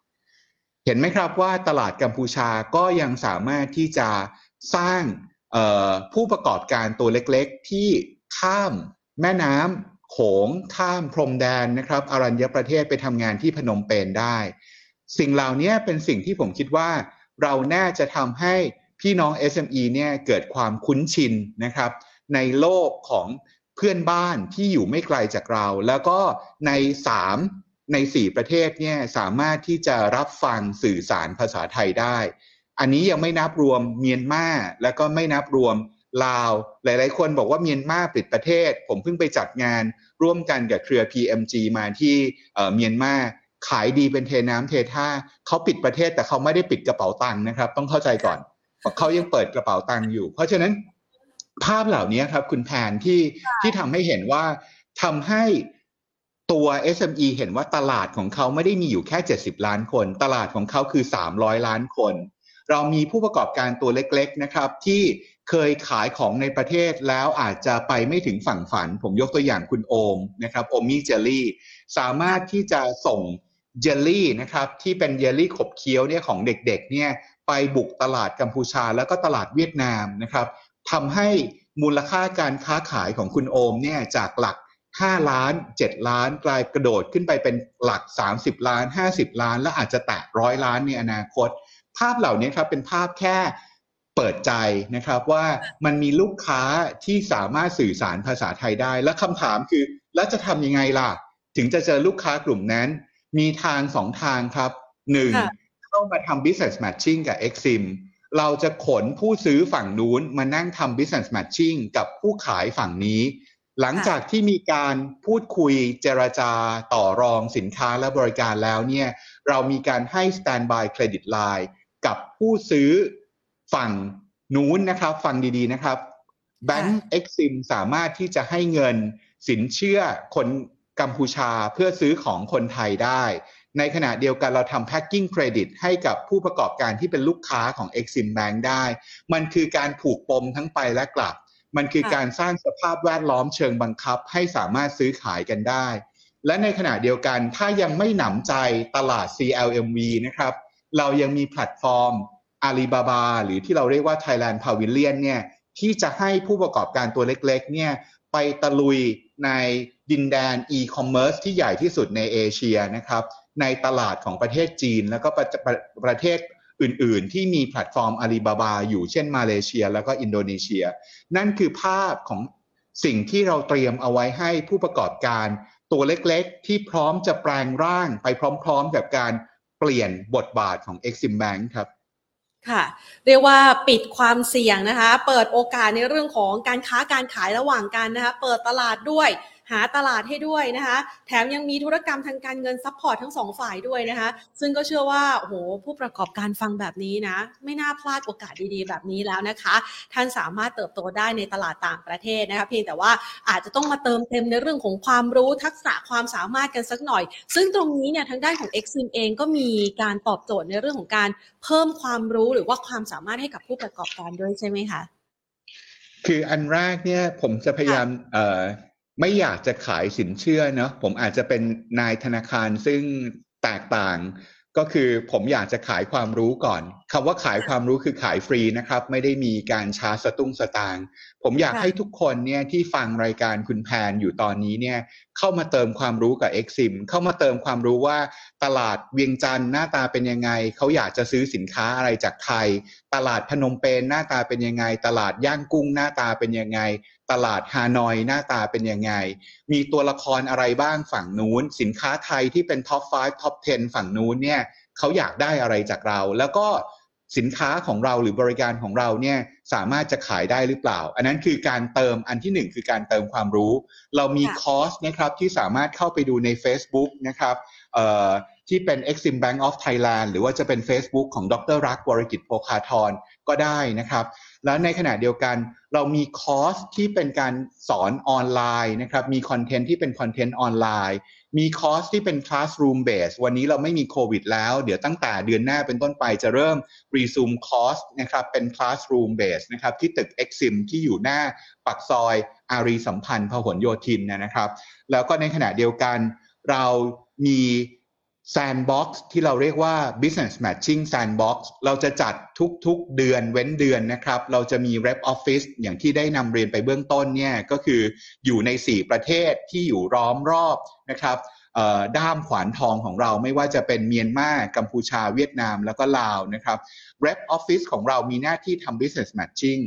เห็นไหมครับว่าตลาดกัมพูชาก็ยังสามารถที่จะสร้างผู้ประกอบการตัวเล็กๆ ที่ข้ามแม่น้ำโขงข้ามพรมแดนนะครับอรัญญประเทศไปทำงานที่พนมเปญได้ สิ่งเหล่านี้เป็นสิ่งที่ผมคิดว่าเราน่าจะทำให้พี่น้อง SME เนี่ยเกิดความคุ้นชินนะครับในโลกของ เพื่อนบ้านที่อยู่ไม่ไกลจากเรา แล้วก็ในสามในสี่ประเทศเนี่ยสามารถที่จะรับฟังสื่อสารภาษาไทยได้ อันนี้ยังไม่นับรวมเมียนมาแล้วก็ไม่นับรวมลาว หลาย ๆ คนบอกว่าเมียนมาปิดประเทศ ผมเพิ่งไปจัดงานร่วมกันกับเครือ PMG มาที่เมียนมาขายดีเป็นเทน้ำเทท่าเขาปิดประเทศแต่เขาไม่ได้ปิดกระเป๋าตังค์นะครับ ต้องเข้าใจก่อนเขายังเปิดกระเป๋าตังค์อยู่ เพราะฉะนั้น ภาพเหล่านี้ครับ คุณแพนที่ที่ทำให้เห็นว่าทำให้ตัว SME เห็นว่าตลาดของเขาไม่ได้มีอยู่แค่ 70 ล้านคน ตลาดของเขาคือ 300 ล้านคน เรามีผู้ประกอบการตัวเล็กๆนะครับ ที่เคยขายของในประเทศแล้วอาจจะไปไม่ถึงฝั่งฝัน ผมยกตัวอย่างคุณโอมนะครับโอมี่เจลลี่ สามารถที่จะส่งเจลลี่นะครับ ที่เป็นเยลลี่ขบเคี้ยวเนี่ยของเด็กๆเนี่ยไปบุกตลาดกัมพูชาแล้วก็ตลาดเวียดนามนะครับ ทำให้มูลค่าการค้าขายของคุณโอมเนี่ยจากหลัก 5 ล้าน 7 ล้าน กลายกระโดดขึ้นไปเป็นหลัก 30 ล้าน 50 ล้าน และอาจจะแตะร้อยล้านในอนาคต ภาพเหล่านี้ครับเป็นภาพแค่เปิดใจนะครับว่ามันมีลูกค้าที่สามารถสื่อสารภาษาไทยได้ และคำถามคือ แล้วจะทำยังไงล่ะ ถึงจะเจอลูกค้ากลุ่มนั้น มีทางสองทางครับหนึ่งเข้ามาทำ business matching กับ Exim เราจะขนผู้ซื้อฝั่งนู้นมานั่งทำ business matching กับผู้ขายฝั่งนี้ หลังจากที่มีการพูดคุยเจรจาต่อรองสินค้าและบริการแล้วเนี่ย เรามีการให้ standby credit line กับผู้ซื้อฝั่งนู้นนะครับฟังดีๆนะครับแบงก์เอ็กซิมสามารถที่จะให้เงินสินเชื่อคนกัมพูชาเพื่อซื้อของคนไทยได้ ในขณะเดียวกันเราทำแพ็กกิ้งเครดิตให้กับผู้ประกอบการที่เป็นลูกค้าของ Exim Bank ได้ มันคือการผูกปมทั้งไปและกลับ มันคือการสร้างสภาพแวดล้อมเชิงบังคับให้สามารถซื้อขายกันได้ และในขณะเดียวกันถ้ายังไม่หนำใจตลาด CLMV นะครับ เรายังมีแพลตฟอร์มอาลีบาบาหรือที่เราเรียกว่า Thailand Pavilion เนี่ยที่จะให้ผู้ประกอบการตัวเล็กๆเนี่ยไปตะลุยในดินแดนอีคอมเมิร์ซที่ใหญ่ที่สุดในเอเชียนะครับ ในตลาดของประเทศจีน แล้วก็ประประประเทศอื่น ๆ ที่มีแพลตฟอร์มอาลีบาบาอยู่เช่นมาเลเซีย แล้วก็อินโดนีเซีย นั่นคือภาพของสิ่งที่เราเตรียมเอาไว้ให้ผู้ประกอบการตัวเล็กๆ ที่พร้อมจะแปลงร่างไปพร้อม ๆ กับการเปลี่ยนบทบาทของ Exim Bank ครับค่ะ เรียกว่าปิดความเสี่ยงนะคะ เปิดโอกาสในเรื่องของการค้าการขายระหว่างกันนะคะ เปิดตลาดด้วย หาตลาดให้ด้วยนะคะ แถมยังมีธุรกรรมทางการเงิน support ทั้งสองฝ่ายด้วยนะคะ ซึ่งก็เชื่อว่าโอ้โหผู้ประกอบการฟังแบบนี้นะ ไม่น่าพลาดโอกาสดีๆ แบบนี้แล้วนะคะ ท่านสามารถเติบโตได้ในตลาดต่างประเทศนะคะเพียงแต่ว่าอาจจะต้องมาเติมเต็มในเรื่องของความรู้ทักษะความสามารถกันสักหน่อย ซึ่งตรงนี้เนี่ยทางด้านของ Exim เองก็มีการตอบโจทย์ในเรื่องของการเพิ่มความรู้หรือว่าความสามารถให้กับผู้ประกอบการด้วยใช่ไหมคะคืออันแรกเนี่ยผมจะพยายามเอ่อ ไม่อยากจะขายสินเชื่อเนาะผมอาจจะเป็นนายธนาคารซึ่งแตกต่างก็คือผมอยากจะขายความรู้ก่อน คำว่าขายความรู้คือขายฟรีนะครับ ไม่ได้มีการชาร์จสตุ้งสตางค์ผมอยากให้ทุกคนเนี่ยที่ฟังรายการคุณแพนอยู่ตอนนี้เนี่ยเข้ามาเติมความรู้กับ Exim เข้ามาเติมความรู้ว่าตลาดเวียงจันทร์หน้าตาเป็นยังไง เขาอยากจะซื้อสินค้าอะไรจากไทย ตลาดพนมเปญหน้าตาเป็นยังไง ตลาดย่างกุ้งหน้าตาเป็นยังไง ตลาดฮานอยหน้าตาเป็นยังไง มีตัวละครอะไรบ้างฝั่งนู้น สินค้าไทยที่เป็น top 5 top 10 ฝั่งนู้นเนี่ยเขาอยากได้อะไรจากเราแล้วก็ สินค้าของเราหรือบริการของเราเนี่ยสามารถจะขายได้หรือเปล่า อันนั้นคือการเติมอันที่หนึ่งคือการเติมความรู้ เรามีคอร์สนะครับที่สามารถเข้าไปดูใน Facebook นะครับที่เป็น Exim Bank of Thailand หรือว่าจะเป็น Facebook ของดร.รักษ์ วรกิจโภคาทรก็ได้นะครับ แล้วในขณะเดียวกันเรามีคอร์สที่เป็นการสอนออนไลน์นะครับ มี content ที่เป็น content ออนไลน์ มีคอร์สที่เป็น classroom base วันนี้เราไม่มีโควิดแล้ว เดี๋ยวตั้งแต่เดือนหน้าเป็นต้นไปจะเริ่ม resume คอร์สนะครับเป็น classroom base นะครับที่ตึก Exim ที่อยู่หน้าปักซอยอารีสัมพันธ์พหลโยธินนะครับ แล้วก็ในขณะเดียวกันเรามี Sandbox ที่เราเรียกว่า Business Matching Sandbox เราจะจัดทุกๆเดือนเว้นเดือนนะครับ เราจะมี Rep Office อย่างที่ได้นำเรียนไปเบื้องต้นเนี่ยก็คืออยู่ใน 4 ประเทศที่อยู่ร้อมรอบนะครับด้ามขวานทองของเราไม่ว่าจะเป็นเมียนมากัมพูชาเวียดนามแล้วก็ลาวนะครับ Rep Office ของเรามีหน้าที่ทำ Business Matching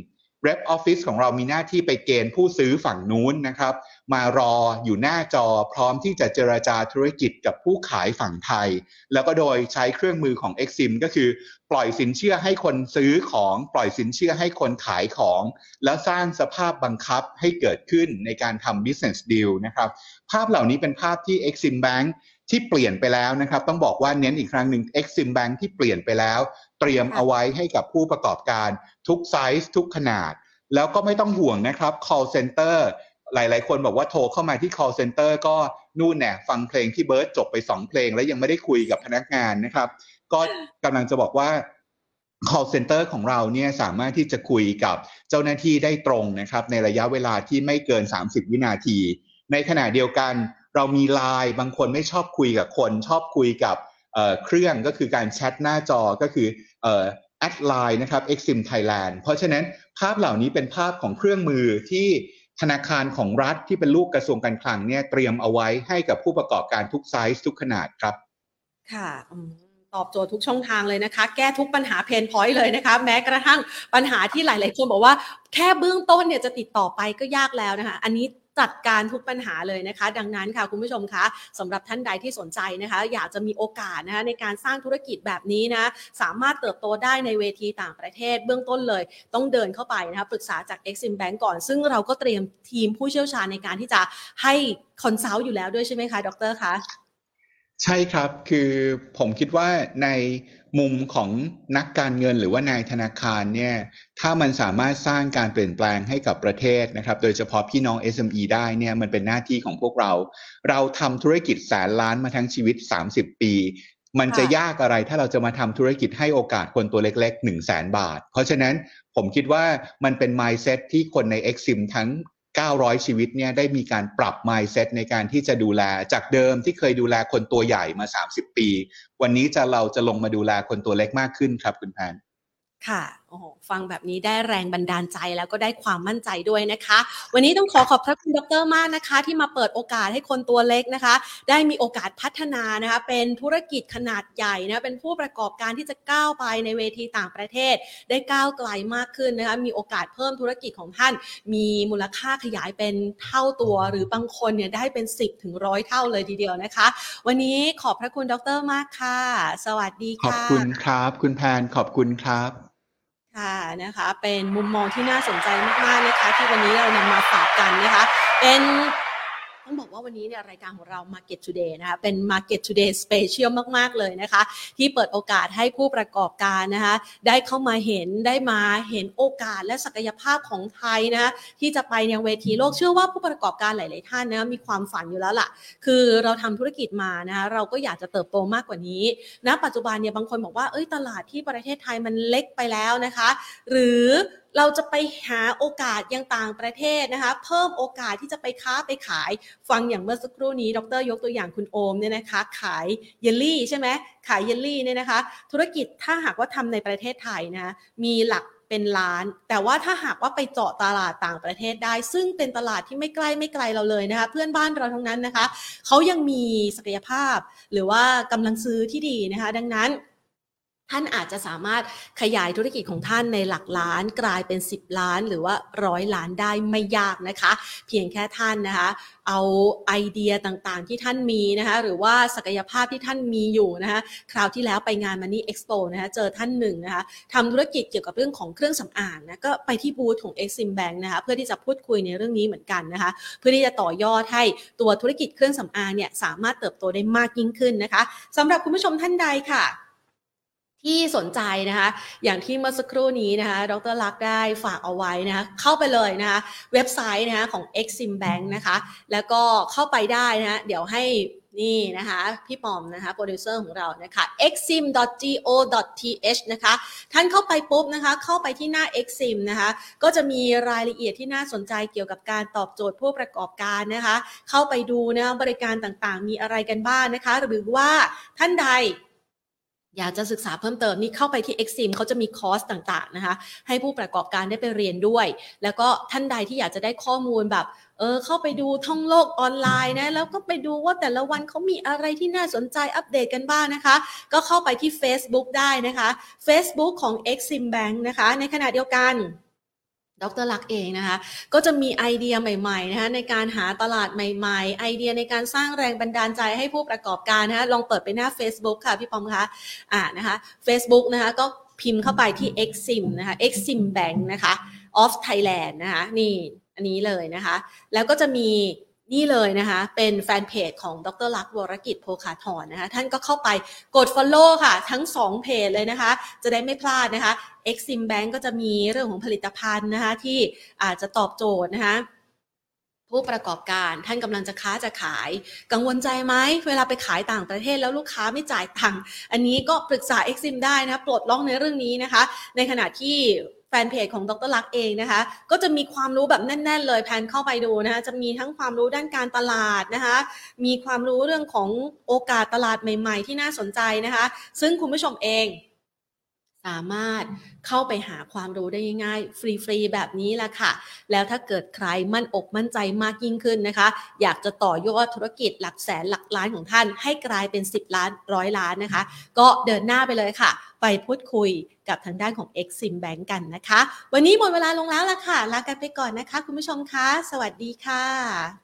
Rep Office ของเรามีหน้าที่ไปเกณฑ์ผู้ซื้อฝั่งนู้นนะครับ มารออยู่หน้าจอพร้อมที่จะเจรจาธุรกิจกับผู้ขายฝั่งไทย แล้วก็โดยใช้เครื่องมือของ Exim ก็คือ ปล่อยสินเชื่อให้คนซื้อของ ปล่อยสินเชื่อให้คนขายของ แล้วสร้างสภาพบังคับให้เกิดขึ้นในการทำ business deal นะครับ ภาพเหล่านี้เป็นภาพที่ Exim Bank ที่เปลี่ยนไปแล้วนะครับ ต้องบอกว่าเน้นอีกครั้งหนึ่ง Exim Bank ที่เปลี่ยนไปแล้ว เตรียมเอาไว้ให้กับผู้ประกอบการทุกไซส์ทุกขนาด แล้วก็ไม่ต้องห่วงนะครับ call center หลาย ๆ คนบอกว่าโทรเข้ามาที่ call center ก็นู่นแน่ฟังเพลงที่เบิร์ดจบไปสองเพลง แล้วยังไม่ได้คุยกับพนักงานนะครับ ก็กำลังจะบอกว่า call center ของเราเนี่ยสามารถที่จะคุยกับเจ้าหน้าที่ได้ตรงนะครับ ในระยะเวลาที่ไม่เกิน 30 วินาที ในขณะเดียวกัน เรามีไลน์บางคนไม่ชอบคุยกับคน ชอบคุยกับเครื่องก็คือการแชทหน้าจอก็คือ add ไลน์นะครับ Exim Thailand เพราะฉะนั้นภาพเหล่านี้เป็นภาพของเครื่องมือที่ธนาคารของรัฐที่เป็นลูกกระทรวงการคลังเนี่ยเตรียมเอาไว้ให้กับผู้ประกอบการทุกไซส์ทุกขนาดครับ ค่ะตอบโจทย์ทุกช่องทางเลยนะคะ แก้ทุกปัญหาเพนพอยต์เลยนะคะ แม้กระทั่งปัญหาที่หลาย ๆ คนบอกว่าแค่เบื้องต้นเนี่ยจะติดต่อไปก็ยากแล้วนะคะ อันนี้ จัดการทุกปัญหาเลยนะคะ ดังนั้นค่ะคุณผู้ชมคะสำหรับท่านใดที่สนใจนะคะ อยากจะมีโอกาสนะคะในการสร้างธุรกิจแบบนี้นะสามารถเติบโตได้ในเวทีต่างประเทศ เบื้องต้นเลย ต้องเดินเข้าไปนะคะปรึกษาจาก Exim Bank ก่อน ซึ่งเราก็เตรียมทีมผู้เชี่ยวชาญในการที่จะให้คอนซัลท์อยู่แล้วด้วยใช่ไหมคะดรคะ ใช่ครับ คือผมคิดว่าในมุมของนักการเงินหรือว่านายธนาคารเนี่ย ถ้ามันสามารถสร้างการเปลี่ยนแปลงให้กับประเทศนะครับ โดยเฉพาะพี่น้อง SME ได้เนี่ย มันเป็นหน้าที่ของพวกเรา เราทำธุรกิจแสนล้านมาทั้งชีวิต 30 ปี มันจะยากอะไรถ้าเราจะมาทำธุรกิจให้โอกาสคนตัวเล็กๆ 1 0 0 0 0แสนบาท เพราะฉะนั้นผมคิดว่ามันเป็น mindset ที่คนใน Exim ทั้ง 900 ชีวิตเนี่ยได้มีการปรับ mindset ในการที่จะดูแล จากเดิมที่เคยดูแลคนตัวใหญ่มา 30 ปี วันนี้จะเราจะลงมาดูแลคนตัวเล็กมากขึ้นครับคุณแพนค่ะ อ้โหฟังแบบนี้ได้แรงบันดาลใจแล้วก็ได้ความมั่นใจด้วยนะคะ วันนี้ต้องขอขอบพระคุณดรมากนะคะ ที่มาเปิดโอกาสให้คนตัวเล็กนะคะ ได้มีโอกาสพัฒนานะคะ เป็นธุรกิจขนาดใหญ่นะเป็นผู้ประกอบการที่จะก้าวไปในเวทีต่างประเทศ ได้ก้าวไกลมากขึ้นนะคะมีโอกาสเพิ่มธุรกิจของท่าน มีมูลค่าขยายเป็นเท่าตัว หรือบางคนเนี่ยได้เป็น 10ถึงร้อยเท่าเลยทีเดียวนะคะ วันนี้ขอบพระคุณดรมากค่ะ สวัสดีค่ะ ขอบคุณครับ คุณแพนขอบคุณครับ ค่ะนะคะเป็นมุมมองที่น่าสนใจมากๆนะคะ ที่วันนี้เรานำมาฝากกันนะคะ เป็น ต้องบอกว่าวันนี้เนี่ยรายการของเรา Market Today นะคะเป็น Market Today Special มาก ๆ เลยนะคะ ที่เปิดโอกาสให้ผู้ประกอบการนะคะได้เข้ามาเห็นได้มาเห็นโอกาสและศักยภาพของไทยนะคะที่จะไปยังเวทีโลกเชื่อว่าผู้ประกอบการหลาย ๆ ท่านนะมีความฝันอยู่แล้วล่ะ คือเราทำธุรกิจมานะคะเราก็อยากจะเติบโตมากกว่านี้ณนะปัจจุบันเนี่ยบางคนบอกว่าเอ้ยตลาดที่ประเทศไทยมันเล็กไปแล้วนะคะ หรือ เราจะไปหาโอกาสยังต่างประเทศนะคะ เพิ่มโอกาสที่จะไปค้าไปขาย ฟังอย่างเมื่อสักครู่นี้ ดรยกตัวอย่างคุณโอมเนี่ยนะคะ ขายเยลลี่ใช่ไหมขายเยลลี่เนี่ยนะคะ ธุรกิจถ้าหากว่าทำในประเทศไทยนะมีหลักเป็นล้าน แต่ว่าถ้าหากว่าไปเจาะตลาดต่างประเทศได้ ซึ่งเป็นตลาดที่ไม่ใกล้ไม่ไกลเราเลยนะคะ เพื่อนบ้านเราทั้งนั้นนะคะเขายังมีศักยภาพ หรือว่ากำลังซื้อที่ดีนะคะ ดังนั้น ท่านอาจจะสามารถขยายธุรกิจของท่านในหลักล้านกลายเป็น 10 ล้าน หรือว่าร้อยล้านได้ไม่ยากนะคะ เพียงแค่ท่านนะคะ เอาไอเดียต่างๆที่ท่านมีนะคะหรือว่าศักยภาพที่ท่านมีอยู่นะคะคราวที่แล้วไปงาน Money Expo นะคะเจอท่านหนึ่งนะคะทำธุรกิจเกี่ยวกับเรื่องของเครื่องสำอางนะก็ไปที่บูธของ Exim Bank นะคะเพื่อที่จะพูดคุยในเรื่องนี้เหมือนกันนะคะเพื่อที่จะต่อยอดให้ตัวธุรกิจเครื่องสำอางเนี่ยสามารถเติบโตได้มากยิ่งขึ้นนะคะสำหรับคุณผู้ชมท่านใดค่ะ ที่สนใจนะคะ อย่างที่เมื่อสักครู่นี้นะคะ ดรลักษ์ได้ฝากเอาไว้นะคะ เข้าไปเลยนะคะ เว็บไซต์นะคะของ Exim Bank นะคะ แล้วก็เข้าไปได้นะะเดี๋ยวให้นี่นะคะ พี่ปอมนะคะโปรดิวเซอร์ของเรานะคะ exim.go.th นะคะ ท่านเข้าไปปุ๊บนะคะ เข้าไปที่หน้า exim นะคะ ก็จะมีรายละเอียดที่น่าสนใจเกี่ยวกับการตอบโจทย์ผู้ประกอบการนะคะ เข้าไปดูนะบริการต่างๆ มีอะไรกันบ้างนะคะ หรือว่าท่านใด อยากจะศึกษาเพิ่มเติมนี่เข้าไปที่ Exim เขาจะมีคอร์สต่างๆนะคะ ให้ผู้ประกอบการได้ไปเรียนด้วย แล้วก็ท่านใดที่อยากจะได้ข้อมูลแบบเออเข้าไปดูท่องโลกออนไลน์นะแล้วก็ไปดูว่าแต่ละวันเขามีอะไรที่น่าสนใจอัปเดตกันบ้างนะคะ ก็เข้าไปที่ Facebook ได้นะคะ Facebook ของ Exim Bank นะคะ ในขณะเดียวกัน ดร.ลักษ์เองนะคะ ก็จะมีไอเดียใหม่ๆนะคะในการหาตลาดใหม่ๆ ไอเดียในการสร้างแรงบันดาลใจให้ผู้ประกอบการนะคะลองเปิดไปหน้า Facebook ค่ะพี่ปอมคะอ่านะคะ Facebook นะคะก็พิมพ์เข้าไปที่ Exim นะคะ Exim Bank นะคะ of Thailand นะคะนี่อันนี้เลยนะคะ แล้วก็จะมี นี่เลยนะคะ เป็นแฟนเพจของดรลักษ์วรกิจโพคาธรนนะคะ ท่านก็เข้าไปกด Follow ค่ะ ทั้ง 2 เพจเลยนะคะ จะได้ไม่พลาดนะคะ Exim Bank ก็จะมีเรื่องของผลิตภัณฑ์นะคะ ที่อาจจะตอบโจทย์นะคะผู้ประกอบการท่านกำลังจะค้าจะขาย กังวลใจไหมเวลาไปขายต่างประเทศแล้วลูกค้าไม่จ่ายตังค์อันนี้ก็ปรึกษา Exim ได้นะปลดล็อกในเรื่องนี้นะคะ ในขณะที่ นเพจของดรลักษ์เองนะคะ ก็จะมีความรู้แบบแน่น ๆ เลยแพนเข้าไปดูนะคะจะมีทั้งความรู้ด้านการตลาดนะคะ มีความรู้เรื่องของโอกาสตลาดใหม่ ๆ ที่น่าสนใจนะคะ ซึ่งคุณผู้ชมเอง สามารถเข้าไปหาความรู้ได้ง่ายๆฟรีๆแบบนี้แหละค่ะ แล้วถ้าเกิดใครมั่นอกมั่นใจมากยิ่งขึ้นนะคะ อยากจะต่อยอดธุรกิจหลักแสนหลักล้านของท่าน ให้กลายเป็น 10 ล้านร้อยล้านนะคะ ก็เดินหน้าไปเลยค่ะ ไปพูดคุยกับทางด้านของ Exim Bank กันนะคะ วันนี้หมดเวลาลงแล้วละค่ะ ลากันไปก่อนนะคะ คุณผู้ชมคะ สวัสดีค่ะ